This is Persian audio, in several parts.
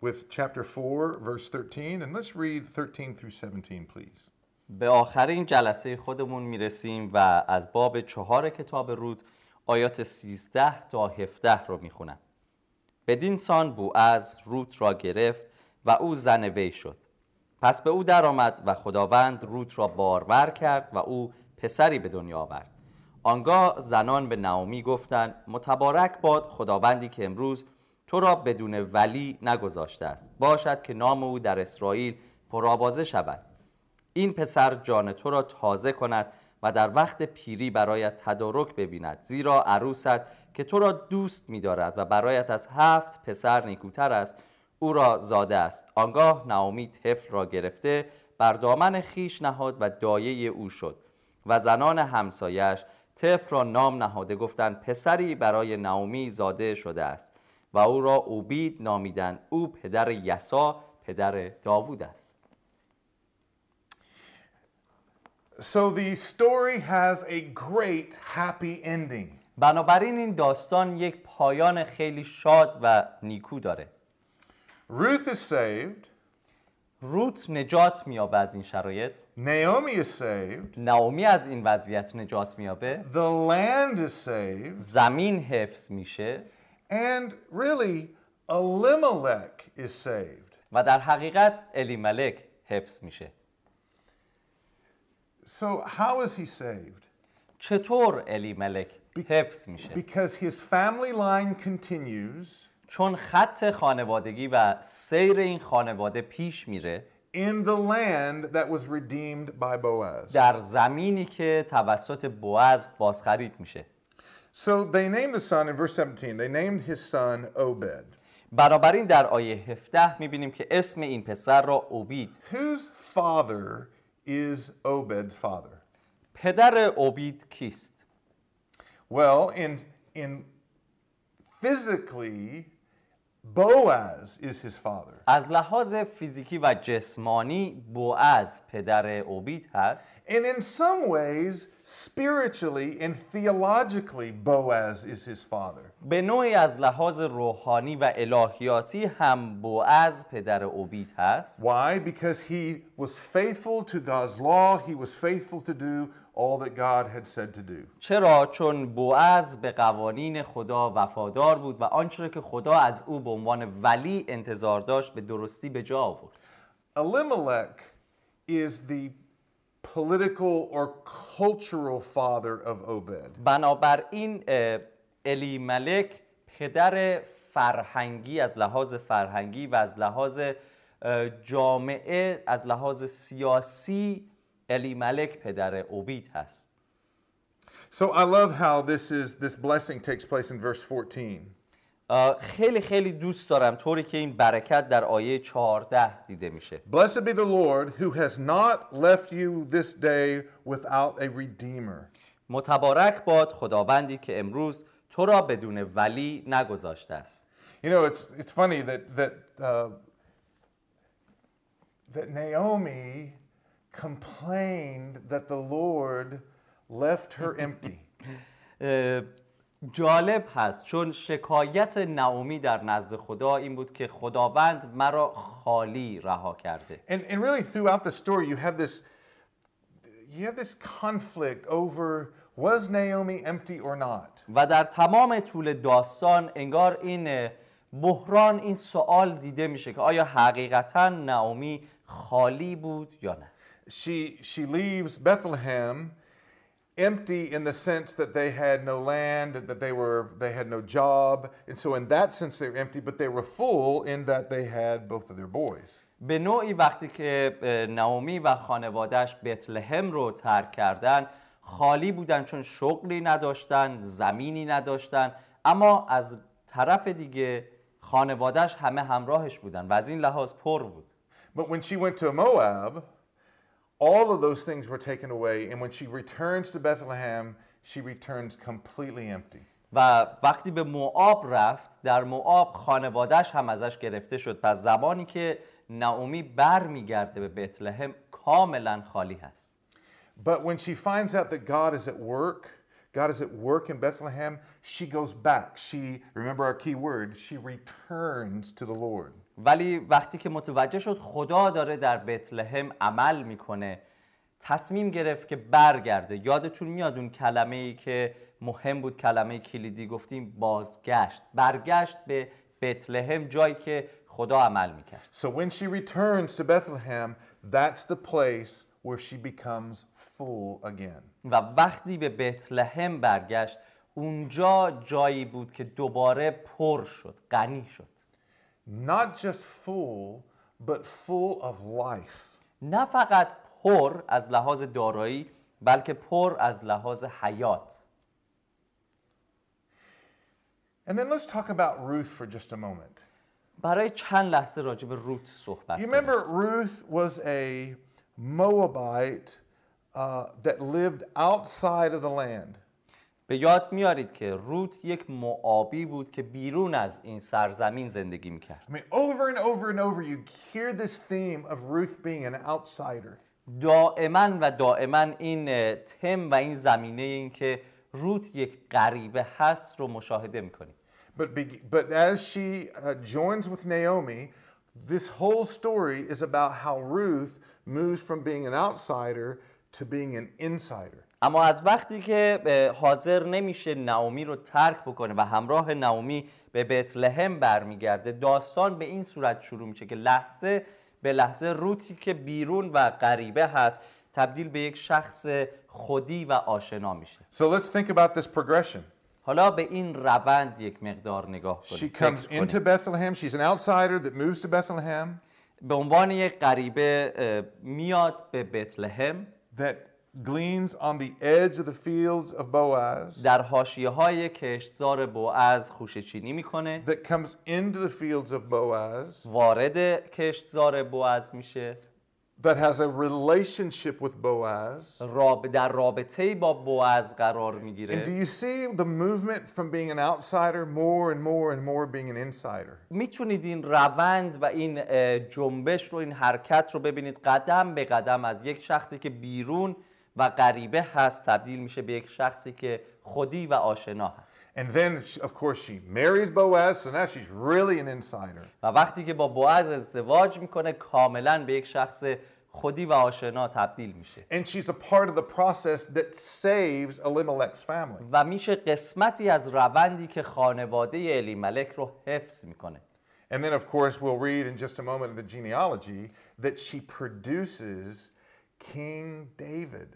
with chapter 4, verse 13, and let's read 13 through 17, please. به آخرین جلسه خودمون می‌رسیم و از باب چهار کتاب رود آیات 13 تا 17 رو می‌خونم. بدین سان بوعز روت را گرفت و او زن وی شد. پس به او درآمد و خداوند روت را بارور کرد و او پسری به دنیا آورد. آنگاه زنان به نعومی گفتند متبارک باد خداوندی که امروز تو را بدون ولی نگذاشته است. باشد که نام او در اسرائیل پرآوازه شود. این پسر جان تو را تازه کند و در وقت پیری برایت تدارک ببیند زیرا عروست که تو را دوست می‌دارد و برایت از هفت پسر نیکوتر است او را زاده است. آنگاه نعومی طفل را گرفته بر دامن خیش نهاد و دایه او شد و زنان همسایش طفل را نام نهاده گفتند پسری برای نعومی زاده شده است. و او را اوبید نامیدن او پدر یسا پدر داوود است. So the story has a great happy ending. بنابراین این داستان یک پایان خیلی شاد و نیکو داره. Ruth is saved, روت نجات میابه از این شرایط. Naomi is saved, نعومی از این وضعیت نجات میابه the land is saved, زمین حفظ میشه. And really, Elimelech is saved. و در حقیقت الیملک حفظ میشه. So how is he saved? چطور الیملک حفظ میشه؟ Because his family line continues. چون خط خانوادگی و سیر این خانواده پیش میره. In the land that was redeemed by Boaz. در زمینی که توسط بواز بازخرید میشه. So they named the son in verse 17, they named his son Obed, بنابراین در آیه 17 میبینیم که اسم این پسر را اوبید whose father is Obed's father. پدر اوبید کیست؟ Well, in, in physically, Boaz is his father. از لحاظ فیزیکی و جسمانی بوعز پدر اوبید هست And in some ways, spiritually and theologically, Boaz is his father. به نوعی از لحاظ روحانی و الهیاتی هم بوعز پدر اوبید هست Why? Because he was faithful to God's law, he was faithful to do all that God had said to do. چرا چون بوعز به قوانین خدا وفادار بود و آنچه را که خدا از او به عنوان ولی انتظار داشت به درستی به جا آورد Elimelech is the political or cultural father of Obed. بنابراین الیملک پدر فرهنگی از لحاظ فرهنگی و از لحاظ جامعه از لحاظ سیاسی الیملک پدر اوبید هست So I love how this is this blessing takes place in verse 14. اه، خیلی خیلی دوست دارم طوری که این برکت در آیه 14 دیده میشه Blessed be the Lord who has not left you this day without a redeemer. متبارک باد خداوندی که امروز تو را بدون ولی نگذاشته است You know, it's it's funny that that uh, that Naomi complained that the Lord left her empty. جالب هست چون شکایت نعومی در نزد خدا این بود که خداوند مرا خالی رها کرده And and really throughout the story you have this you have this conflict over was Naomi empty or not? و در تمام طول داستان انگار این بحران این سوال دیده میشه که آیا حقیقتا نعومی خالی بود یا نه She, she leaves Bethlehem empty in the sense that they had no land, that they, were, they had no job. And so, in that sense, they were empty, but they were full in that they had both of their boys. به نوعی وقتی که اه، نعومی و خانوادهش بتلهم رو ترک کردن خالی بودن چون شغلی نداشتن زمینی نداشتن اما از طرف دیگه خانوادهش همه همراهش بودن و از این لحاظ پر بود But when she went to Moab, all of those things were taken away. And when she returns to Bethlehem, she returns completely empty. و وقتی به موآب رفت در موآب خانوادهش هم ازش گرفته شد پس زمانی که نعومی بر میگرده به بتلهم کاملا خالی هست But when she finds out that God is at work, God is at work in Bethlehem, she goes back. She, remember our key word, she returns to the Lord. ولی وقتی که متوجه شد خدا داره در بتلهم عمل می‌کنه تصمیم گرفت که برگرده. یادتون میاد اون کلمه ای که مهم بود کلمه کلیدی گفتیم؟ بازگشت. برگشت به بتلهم جایی که خدا عمل می‌کرد. So when she returns to Bethlehem, that's the place where she becomes full again. و وقتی به بتلهم برگشت اونجا جایی بود که دوباره پر شد غنی شد Not just full, but full of life. نه فقط پر از لحاظ دارایی بلکه پر از لحاظ حیات And then let's talk about Ruth for just a moment. برای چند لحظه راجع به روت صحبت You کنیم remember Ruth was a Moabite uh, that lived outside of the land. به یاد میارید که روت یک معابی بود که بیرون از این سرزمین زندگی میکرد I mean, over and over and over, you hear this theme of Ruth being an outsider. دائما و دائما این اه، تم و این زمینه این که روت یک غریبه هست رو مشاهده میکنیم But, be, but as she uh, joins with Naomi, this whole story is about how Ruth moves from being an outsider to being an insider. اما از وقتی که حاضر نمیشه نعومی رو ترک بکنه و همراه نعومی به بتلهم برمیگرده داستان به این صورت شروع میشه که لحظه به لحظه روتی که بیرون و غریبه هست تبدیل به یک شخص خودی و آشنا میشه So let's think about this progression. حالا به این روند یک مقدار نگاه She کنیم comes into Bethlehem. She's an outsider that moves to Bethlehem, به عنوان یک غریبه میاد به بتلهم that gleans on the edge of the fields of Boaz, در حاشیه های کشتزار بوعز خوشچینی میکنه that comes into the fields of Boaz, وارد کشتزار بوعز میشه That has a relationship with Boaz. راب در رابطه با بوعز قرار And do می‌گیره you see the movement from being an outsider more and more and more being an insider? می‌تونید این روند و این جنبش رو این حرکت رو ببینید قدم به قدم از یک شخصی که بیرون و غریبه هست تبدیل میشه به یک شخصی که خودی و آشنا هست And then, she- of course, she marries Boaz, so now she's really an insider. و وقتی که با بوعز ازدواج میکنه کاملا به یک شخص خودی و آشنا تبدیل میشه And she's a part of the process that saves Elimelech's family. و میشه قسمتی از روندی که خانواده الیملک رو حفظ میکنه And then, of course, we'll read in just a moment in the genealogy that she produces King David.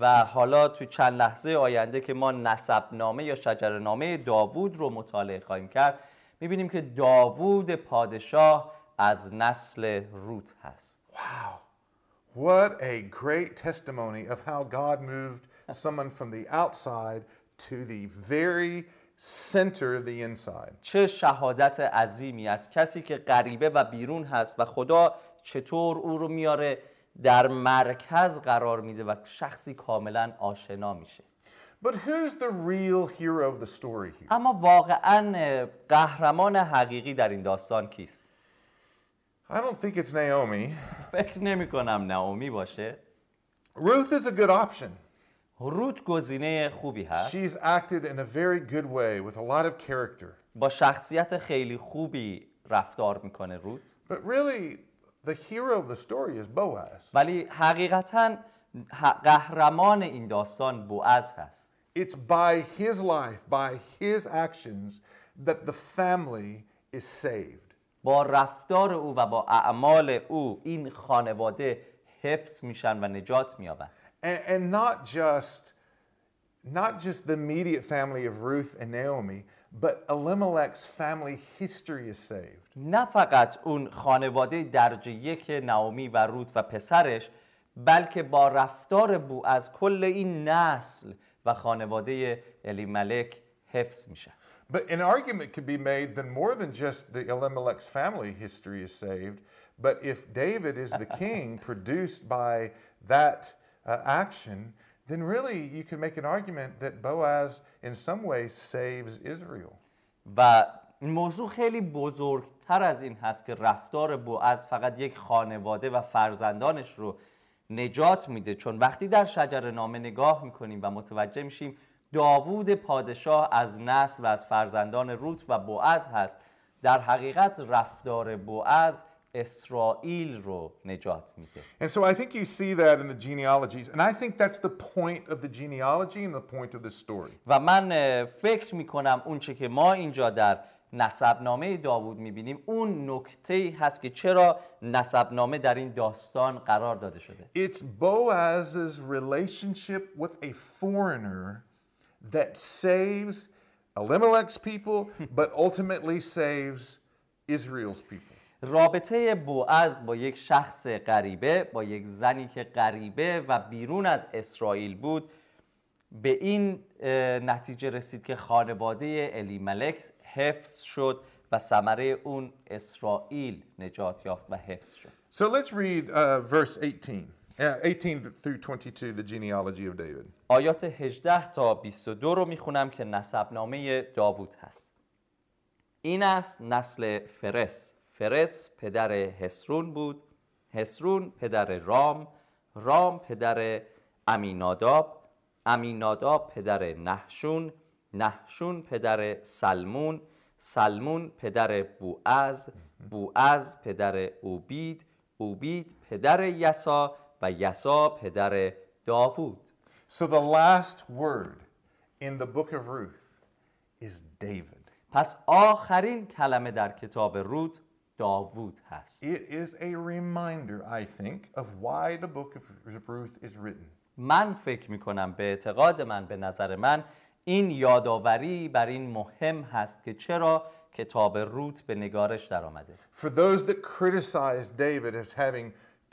و حالا تو چند لحظه آینده که ما نسبنامه یا شجرنامه داوود رو مطالعه خواهیم کرد می‌بینیم که داوود پادشاه از نسل روت هست Wow. What a great testimony of how God moved someone from the outside to the very center of the inside. چه شهادت عظیمی از کسی که غریبه و بیرون هست و خدا چطور او رو میاره در مرکز قرار میده و شخصی کاملا آشنا میشه But who's the real hero of the story here? اما واقعا قهرمان حقیقی در این داستان کیست I don't think it's Naomi. فکر نمی کنم نعومی باشه Ruth is a good option. روت گزینه خوبی هست She's acted in a very good way with a lot of character. با شخصیت خیلی خوبی رفتار می‌کنه روت But really, the hero of the story is Boaz. ولی حقیقتا ه- قهرمان این داستان بوعز هست It's by his life, by his actions, that the family is saved. با رفتار او و با اعمال او این خانواده حفظ میشن و نجات مییابند And, and not just not just the immediate family of Ruth and Naomi, but Elimelech's family history is saved. نه فقط اون خانواده درجه یک ناومی و روت و پسرش بلکه با رفتار بو از کل این نسل و خانواده الیملک حفظ میشه But an argument could be made that more than just the Elimelech's family history is saved, but if David is the king produced by that uh, action, then really you can make an argument that Boaz in some way saves Israel. و این موضوع خیلی بزرگتر از این هست که رفتار بوعز فقط یک خانواده و فرزندانش رو نجات میده چون وقتی در شجر نامه نگاه می‌کنیم و متوجه میشیم داوود پادشاه از نسل و از فرزندان روت و بوعز هست در حقیقت رفتار بوعز اسرائیل رو نجات میده And so I think you see that in the genealogies, and I think that's the point of the genealogy and the point of the story. و من اه، فکر میکنم اون چه که ما اینجا در نسبنامه داوود میبینیم اون نکته هست که چرا نسبنامه در این داستان قرار داده شده It's Boaz's relationship with a foreigner that saves Elimelech's people, but ultimately saves Israel's people. رابطه بوعز با یک شخص غریبه با یک زنی که غریبه و بیرون از اسرائیل بود به این نتیجه رسید که خانواده الیملک حفظ شد و ثمره اون اسرائیل نجات یافت و حفظ شد. So let's read uh, verse 18, uh, 18 through 22, the genealogy of David. آیات 18 تا 22 رو می‌خونم که نسبنامه داوود هست. این است نسل فرس. فرس پدر حسرون بود حسرون پدر رام رام پدر امیناداب امیناداب پدر نحشون نحشون پدر سلمون سلمون پدر بوعز بوعز پدر اوبید اوبید پدر یسا و یسا پدر داوود So the last word in the book of Ruth is David. پس آخرین کلمه در کتاب رود داوود هست It is a reminder, I think, of why the book of Ruth is written. من فکر می کنم به اعتقاد من به nظر من این یادآوری بر این مهم هست که چرا کتاب روت به نگارش در آمده For those that criticize David as having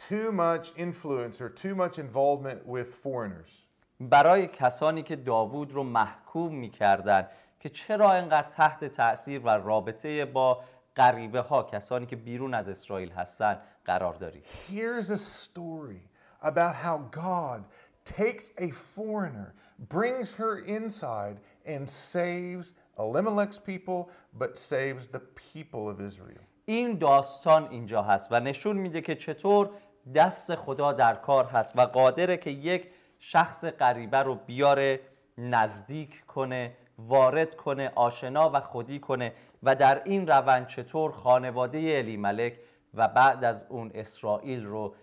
too much influence or too much involvement with foreigners, برای کسانی که داوود رو محکوم می کردن که چرا اینقدر تحت تأثیر و رابطه با غریبه ها کسانی که بیرون از اسرائیل هستن قرار داری here's a story about how God takes a foreigner, brings her inside, and saves Elimelech's people, but saves the people of Israel. این داستان اینجا هست و نشون میده که چطور دست خدا در کار هست و قادره که یک شخص غریبه رو بیاره نزدیک کنه وارد کنه آشنا و خودی کنه و در این روند چطور خانواده علی ملک و بعد از اون اسرائیل رو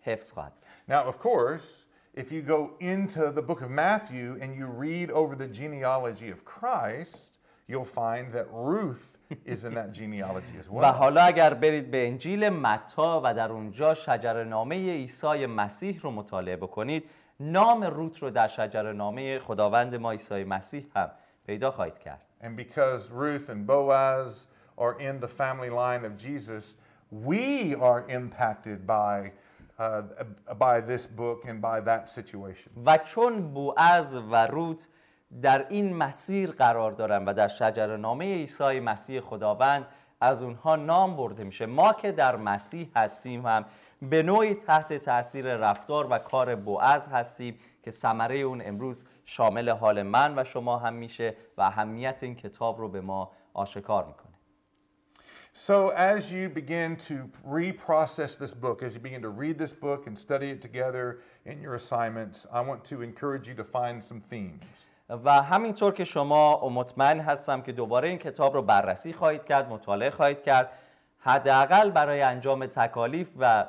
حفظ خواهد. Now, of course, if you go into the book of Matthew and you read over the genealogy of Christ, you'll find that Ruth is in that genealogy as و well. حالا اگر برید به انجیل متا و در اونجا شجرنامه عیسی مسیح رو مطالعه بکنید نام روت رو در شجرنامه خداوند ما عیسی مسیح هم پیدا خواهید کرد And because Ruth and Boaz are in the family line of Jesus, we are impacted by, uh, by this book and by that situation. و چون بوعز و روت در این مسیر قرار دارن و در شجرنامه عیسی مسیح خداوند از اونها نام برده میشه ما که در مسیح هستیم هم به نوعی تحت تاثیر رفتار و کار بوعز هستیم که ثمره اون امروز شامل حال من و شما هم میشه و اهمیت این کتاب رو به ما آشکار می‌کنه So, as you begin to reprocess this book, as you begin to read this book and study it together in your assignments, I want to encourage you to find some themes. و همینطور که شما مطمئن هستم که دوباره این کتاب رو بررسی خواهید کرد مطالعه خواهید کرد حداقل برای انجام تکالیف و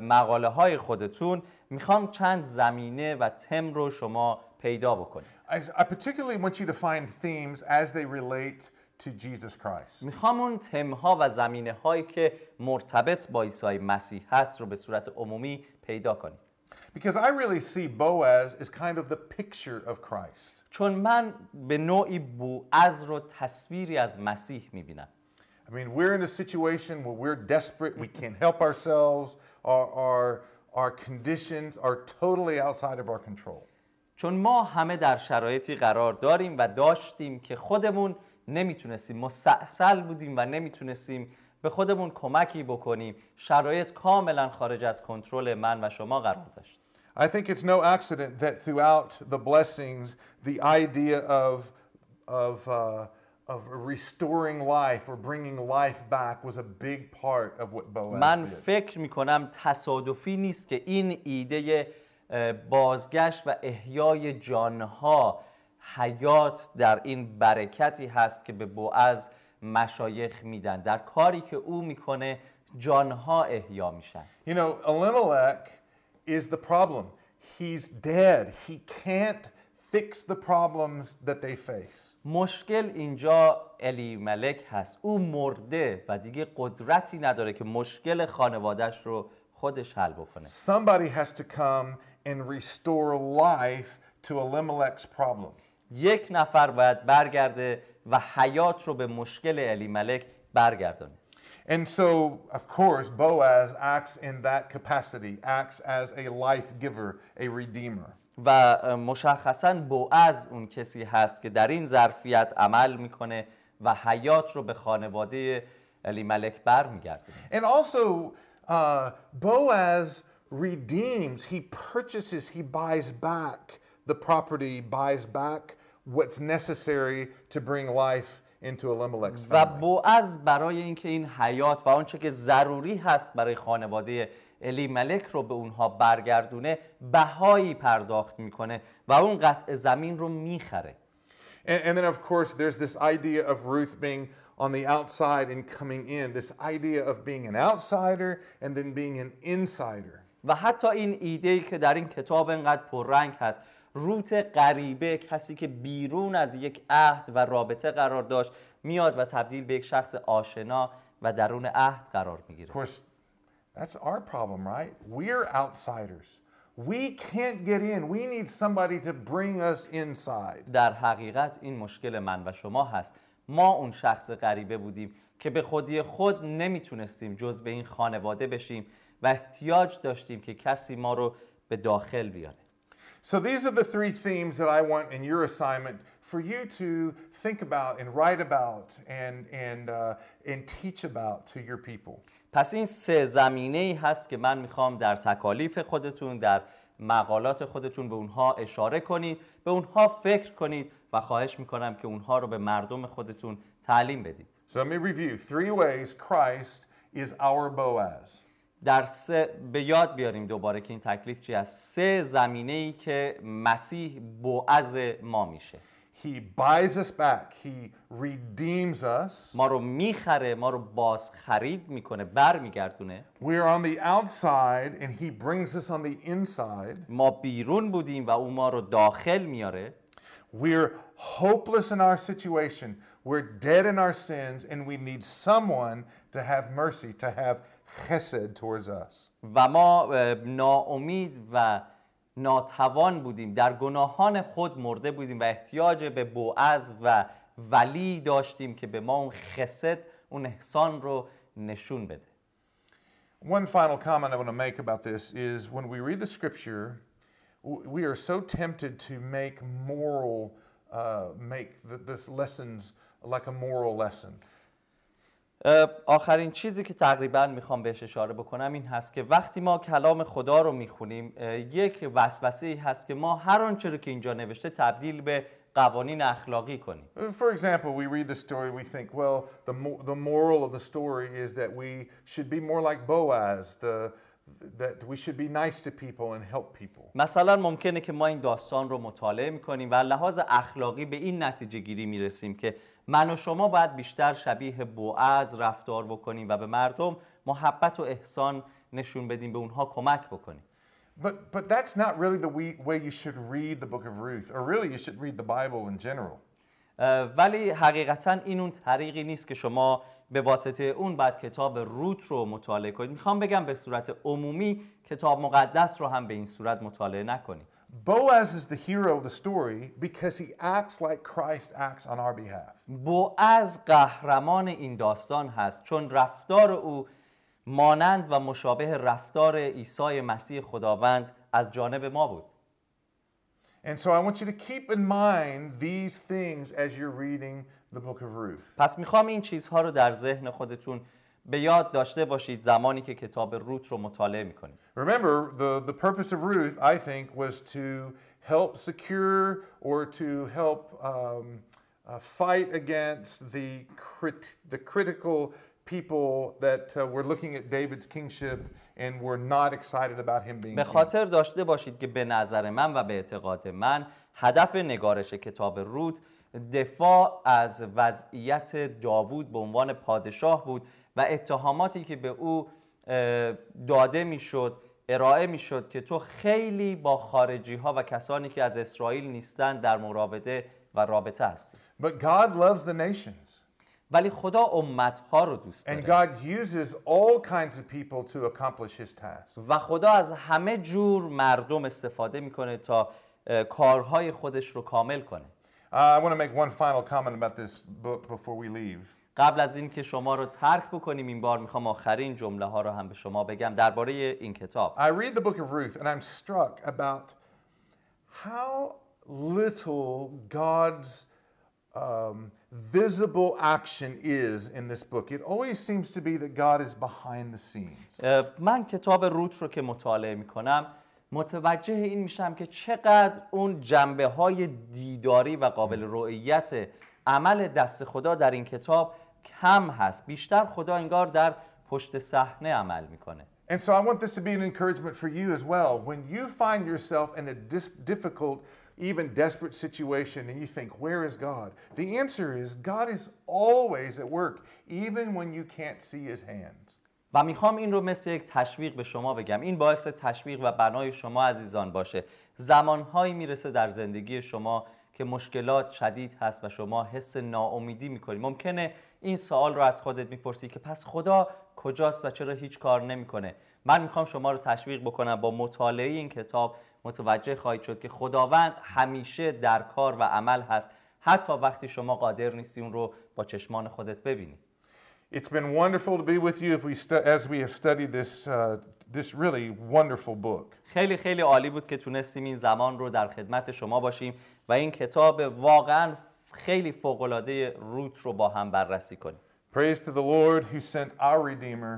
مقاله های خودتون می‌خوام چند زمینه و تم رو شما پیدا بکنید I, I particularly want you to find themes as they relate to Jesus Christ. می‌خوام اون تمها و زمینه هایی که مرتبط با عیسی مسیح هست رو به صورت عمومی پیدا کنید Because I really see Boaz as kind of the picture of Christ. چون من به نوعی بوعز رو تصویری از مسیح می‌بینم I mean, we're in a situation where we're desperate, we can't help ourselves, our, our, our conditions are totally outside of our control. چون ما همه در شرایطی قرار داریم و داشتیم که خودمون نمیتونستیم مستاصل بودیم و نمیتونستیم به خودمون کمکی بکنیم شرایط کاملا خارج از کنترل من و شما قرار داشت I think it's no accident that throughout the blessings, the idea of, of, uh, of restoring life or bringing life back was a big part of what Boaz من did. فکر می‌کنم تصادفی نیست که این ایده بازگشت و احیای جانها حیات در این برکتی هست که به بوعز مشایخ میدن در کاری که او می‌کنه جانها احیا میشن You know, Elimelech is the problem. He's dead. He can't fix the problems that they face. مشکل اینجا الی ملک هست او مرده و دیگه قدرتی نداره که مشکل خانوادش رو خودش حل بکنه Somebody has to come and restore life to Elimelech's problem. یک نفر باید برگرده و حیات رو به مشکل الی ملک برگردانه And so, of course, Boaz acts in that capacity, acts as a life giver, a redeemer. و مشخصا بوعز اون کسی هست که در این ظرفیت عمل می‌کنه و حیات رو به خانواده الی ملک برمیگردونه And also, uh, Boaz redeems, he purchases, he buys back the property, buys back what's necessary to bring life into Elimelech's و family. بوعز برای اینکه این حیات و آنچه که ضروری هست برای خانواده الی ملک رو به اونها برگردونه بهایی پرداخت می‌کنه و اون قطع زمین رو می‌خره And, and then, of course, there's this idea of Ruth being on the outside and coming in, this idea of being an outsider and then being an insider. و حتی این ایده ای که در این کتاب انقدر پررنگ هست روت غریبه کسی که بیرون از یک عهد و رابطه قرار داشت میاد و تبدیل به یک شخص آشنا و درون عهد قرار می‌گیره Of course, that's our problem, right? We're outsiders. We can't get in. We need somebody to bring us inside. در حقیقت این مشکل من و شما هست ما اون شخص غریبه بودیم که به خودی خود نمیتونستیم جز به این خانواده بشیم و احتیاج داشتیم که کسی ما رو به داخل بیاره So these are the three themes that I want in your assignment for you to think about and write about and and uh, and teach about to your people. پس این سه زمینه ای هست که من می‌خوام در تکالیف خودتون در مقالات خودتون به اونها اشاره کنید به اونها فکر کنید و خواهش می‌کنم که اونها رو به مردم خودتون تعلیم بدید. So let me review three ways Christ is our Boaz. در سه به یاد بیاریم دوباره که این تکلیف چی است سه زمینه ای که مسیح بوعز ما میشه. He buys us back. He redeems us. ما رو میخره ما رو باز خرید میکنه برمیگردونه We're on the outside and he brings us on the inside. ما بیرون بودیم و او ما رو داخل میاره We're hopeless in our situation. We're dead in our sins and we need someone to have mercy, to have chesed towards us. و ما اه، ناامید و ناتوان بودیم در گناهان خود مرده بودیم و احتیاج به بوعز و ولی داشتیم که به ما اون خست اون احسان رو نشون بده One final comment I want to make about this is when we read the scripture, we are so tempted to make moral, uh, make the, this lessons like a moral lesson. آخرین چیزی که تقریبا می‌خوام بهش اشاره بکنم این هست که وقتی ما کلام خدا رو می‌خونیم یک وسوسه ای هست که ما هر آنچه رو که اینجا نوشته تبدیل به قوانین اخلاقی کنیم For example, we read the story, we think, well, the, mo- the moral of the story is that we should be more like Boaz, the, that we should be nice to people and help people. مثلا ممکنه که ما این داستان رو مطالعه می‌کنیم و لحاظ اخلاقی به این نتیجه گیری می‌رسیم که من و شما باید بیشتر شبیه بوعز رفتار بکنیم و به مردم محبت و احسان نشون بدیم به اونها کمک بکنیم. But, but that's not really the way you should read the book of Ruth, or really you should read the Bible in general. اه، ولی حقیقتا این اون طریقی نیست که شما به واسطه اون بعد کتاب روت رو مطالعه کنید. می‌خوام بگم به صورت عمومی کتاب مقدس رو هم به این صورت مطالعه نکنید. Boaz is the hero of the story because he acts like Christ acts on our behalf. بوعز قهرمان این داستان هست چون رفتار او مانند و مشابه رفتار عیسی مسیح خداوند از جانب ما بود And so I want you to keep in mind these things as you're reading the book of Ruth. پس میخوام این چیزها رو در ذهن خودتون به یاد داشته باشید زمانی که کتاب روت رو مطالعه می‌کنید Remember, the, the purpose of Ruth, I think, was to help secure or to help um, uh, fight against the, crit- the critical people that uh, were looking at David's kingship and were not excited about him being به. خاطر داشته باشید که به نظر من و به اعتقاد من هدف نگارش کتاب روت دفاع از وضعیت داوود به عنوان پادشاه بود و اتهاماتی که به او داده می‌شد ارائه می‌شد که تو خیلی با خارجی ها و کسانی که از اسرائیل نیستند در مراوده و رابطه هستی But God loves the nations. ولی خدا امت ها رو دوست And داره God uses all kinds of people to accomplish his task. و خدا از همه جور مردم استفاده می‌کنه تا کارهای خودش رو کامل کنه Uh, I want to make one final comment about this book before we leave. قبل از این که شما رو ترک بکنیم این بار می‌خوام آخرین جمله ها رو هم به شما بگم درباره این کتاب I read the book of Ruth and I'm struck about how little God's um, visible action is in this book. It always seems to be that God is behind the scenes. اه، من کتاب روت رو که مطالعه می‌کنم متوجه این میشم که چقدر اون جنبه های دیداری و قابل رؤیت عمل دست خدا در این کتاب کم هست بیشتر خدا انگار در پشت صحنه عمل می‌کنه And so I want this to be an encouragement for you as well. When you find yourself in a dis- difficult, even desperate situation and you think, Where is God? The answer is God is always at work, even when you can't see his hands. و می‌خوام این رو مثل یک تشویق به شما بگم این باعث تشویق و بنای شما عزیزان باشه زمانهایی می‌رسه در زندگی شما که مشکلات شدید هست و شما حس ناامیدی می‌کنی. ممکنه این سوال رو از خودت می‌پرسی که پس خدا کجاست و چرا هیچ کار نمی‌کنه؟ من می‌خوام شما رو تشویق بکنم با مطالعه این کتاب متوجه خواهید شد که خداوند همیشه در کار و عمل هست. حتی وقتی شما قادر نیستی اون رو با چشمان خودت ببینی It's been wonderful to be with you if we stu- as we have studied this, uh, this really wonderful book. خیلی خیلی عالی بود که تونستیم این زمان رو در خدمت شما باشیم و این کتاب واقعا خیلی فوق‌العاده روت رو با هم بررسی کنیم Praise to the Lord who sent our Redeemer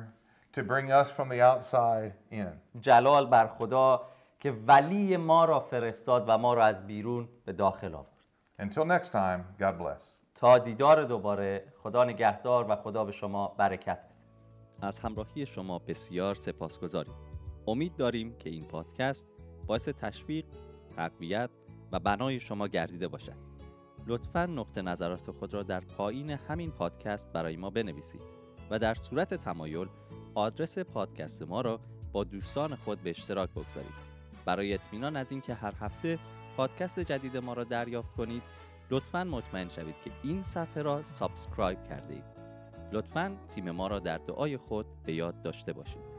to bring us from the outside in. جلال بر خدا که ولی ما را فرستاد و ما را از بیرون به داخل آورد Until next time, God bless. دیدار دوباره. خدا نگهدار و خدا به شما برکت بده. از همراهی شما بسیار سپاسگزاریم. امید داریم که این پادکست باعث تشویق تقویت و بنای شما گردیده باشد. لطفا نقطه نظرات خود را در پایین همین پادکست برای ما بنویسید و در صورت تمایل آدرس پادکست ما را با دوستان خود به اشتراک بگذارید. برای اطمینان از اینکه هر هفته پادکست جدید ما را دریافت کنید لطفا مطمئن شوید که این صفحه را subscribe کرده اید لطفا تیم ما را در دعای خود به یاد داشته باشید.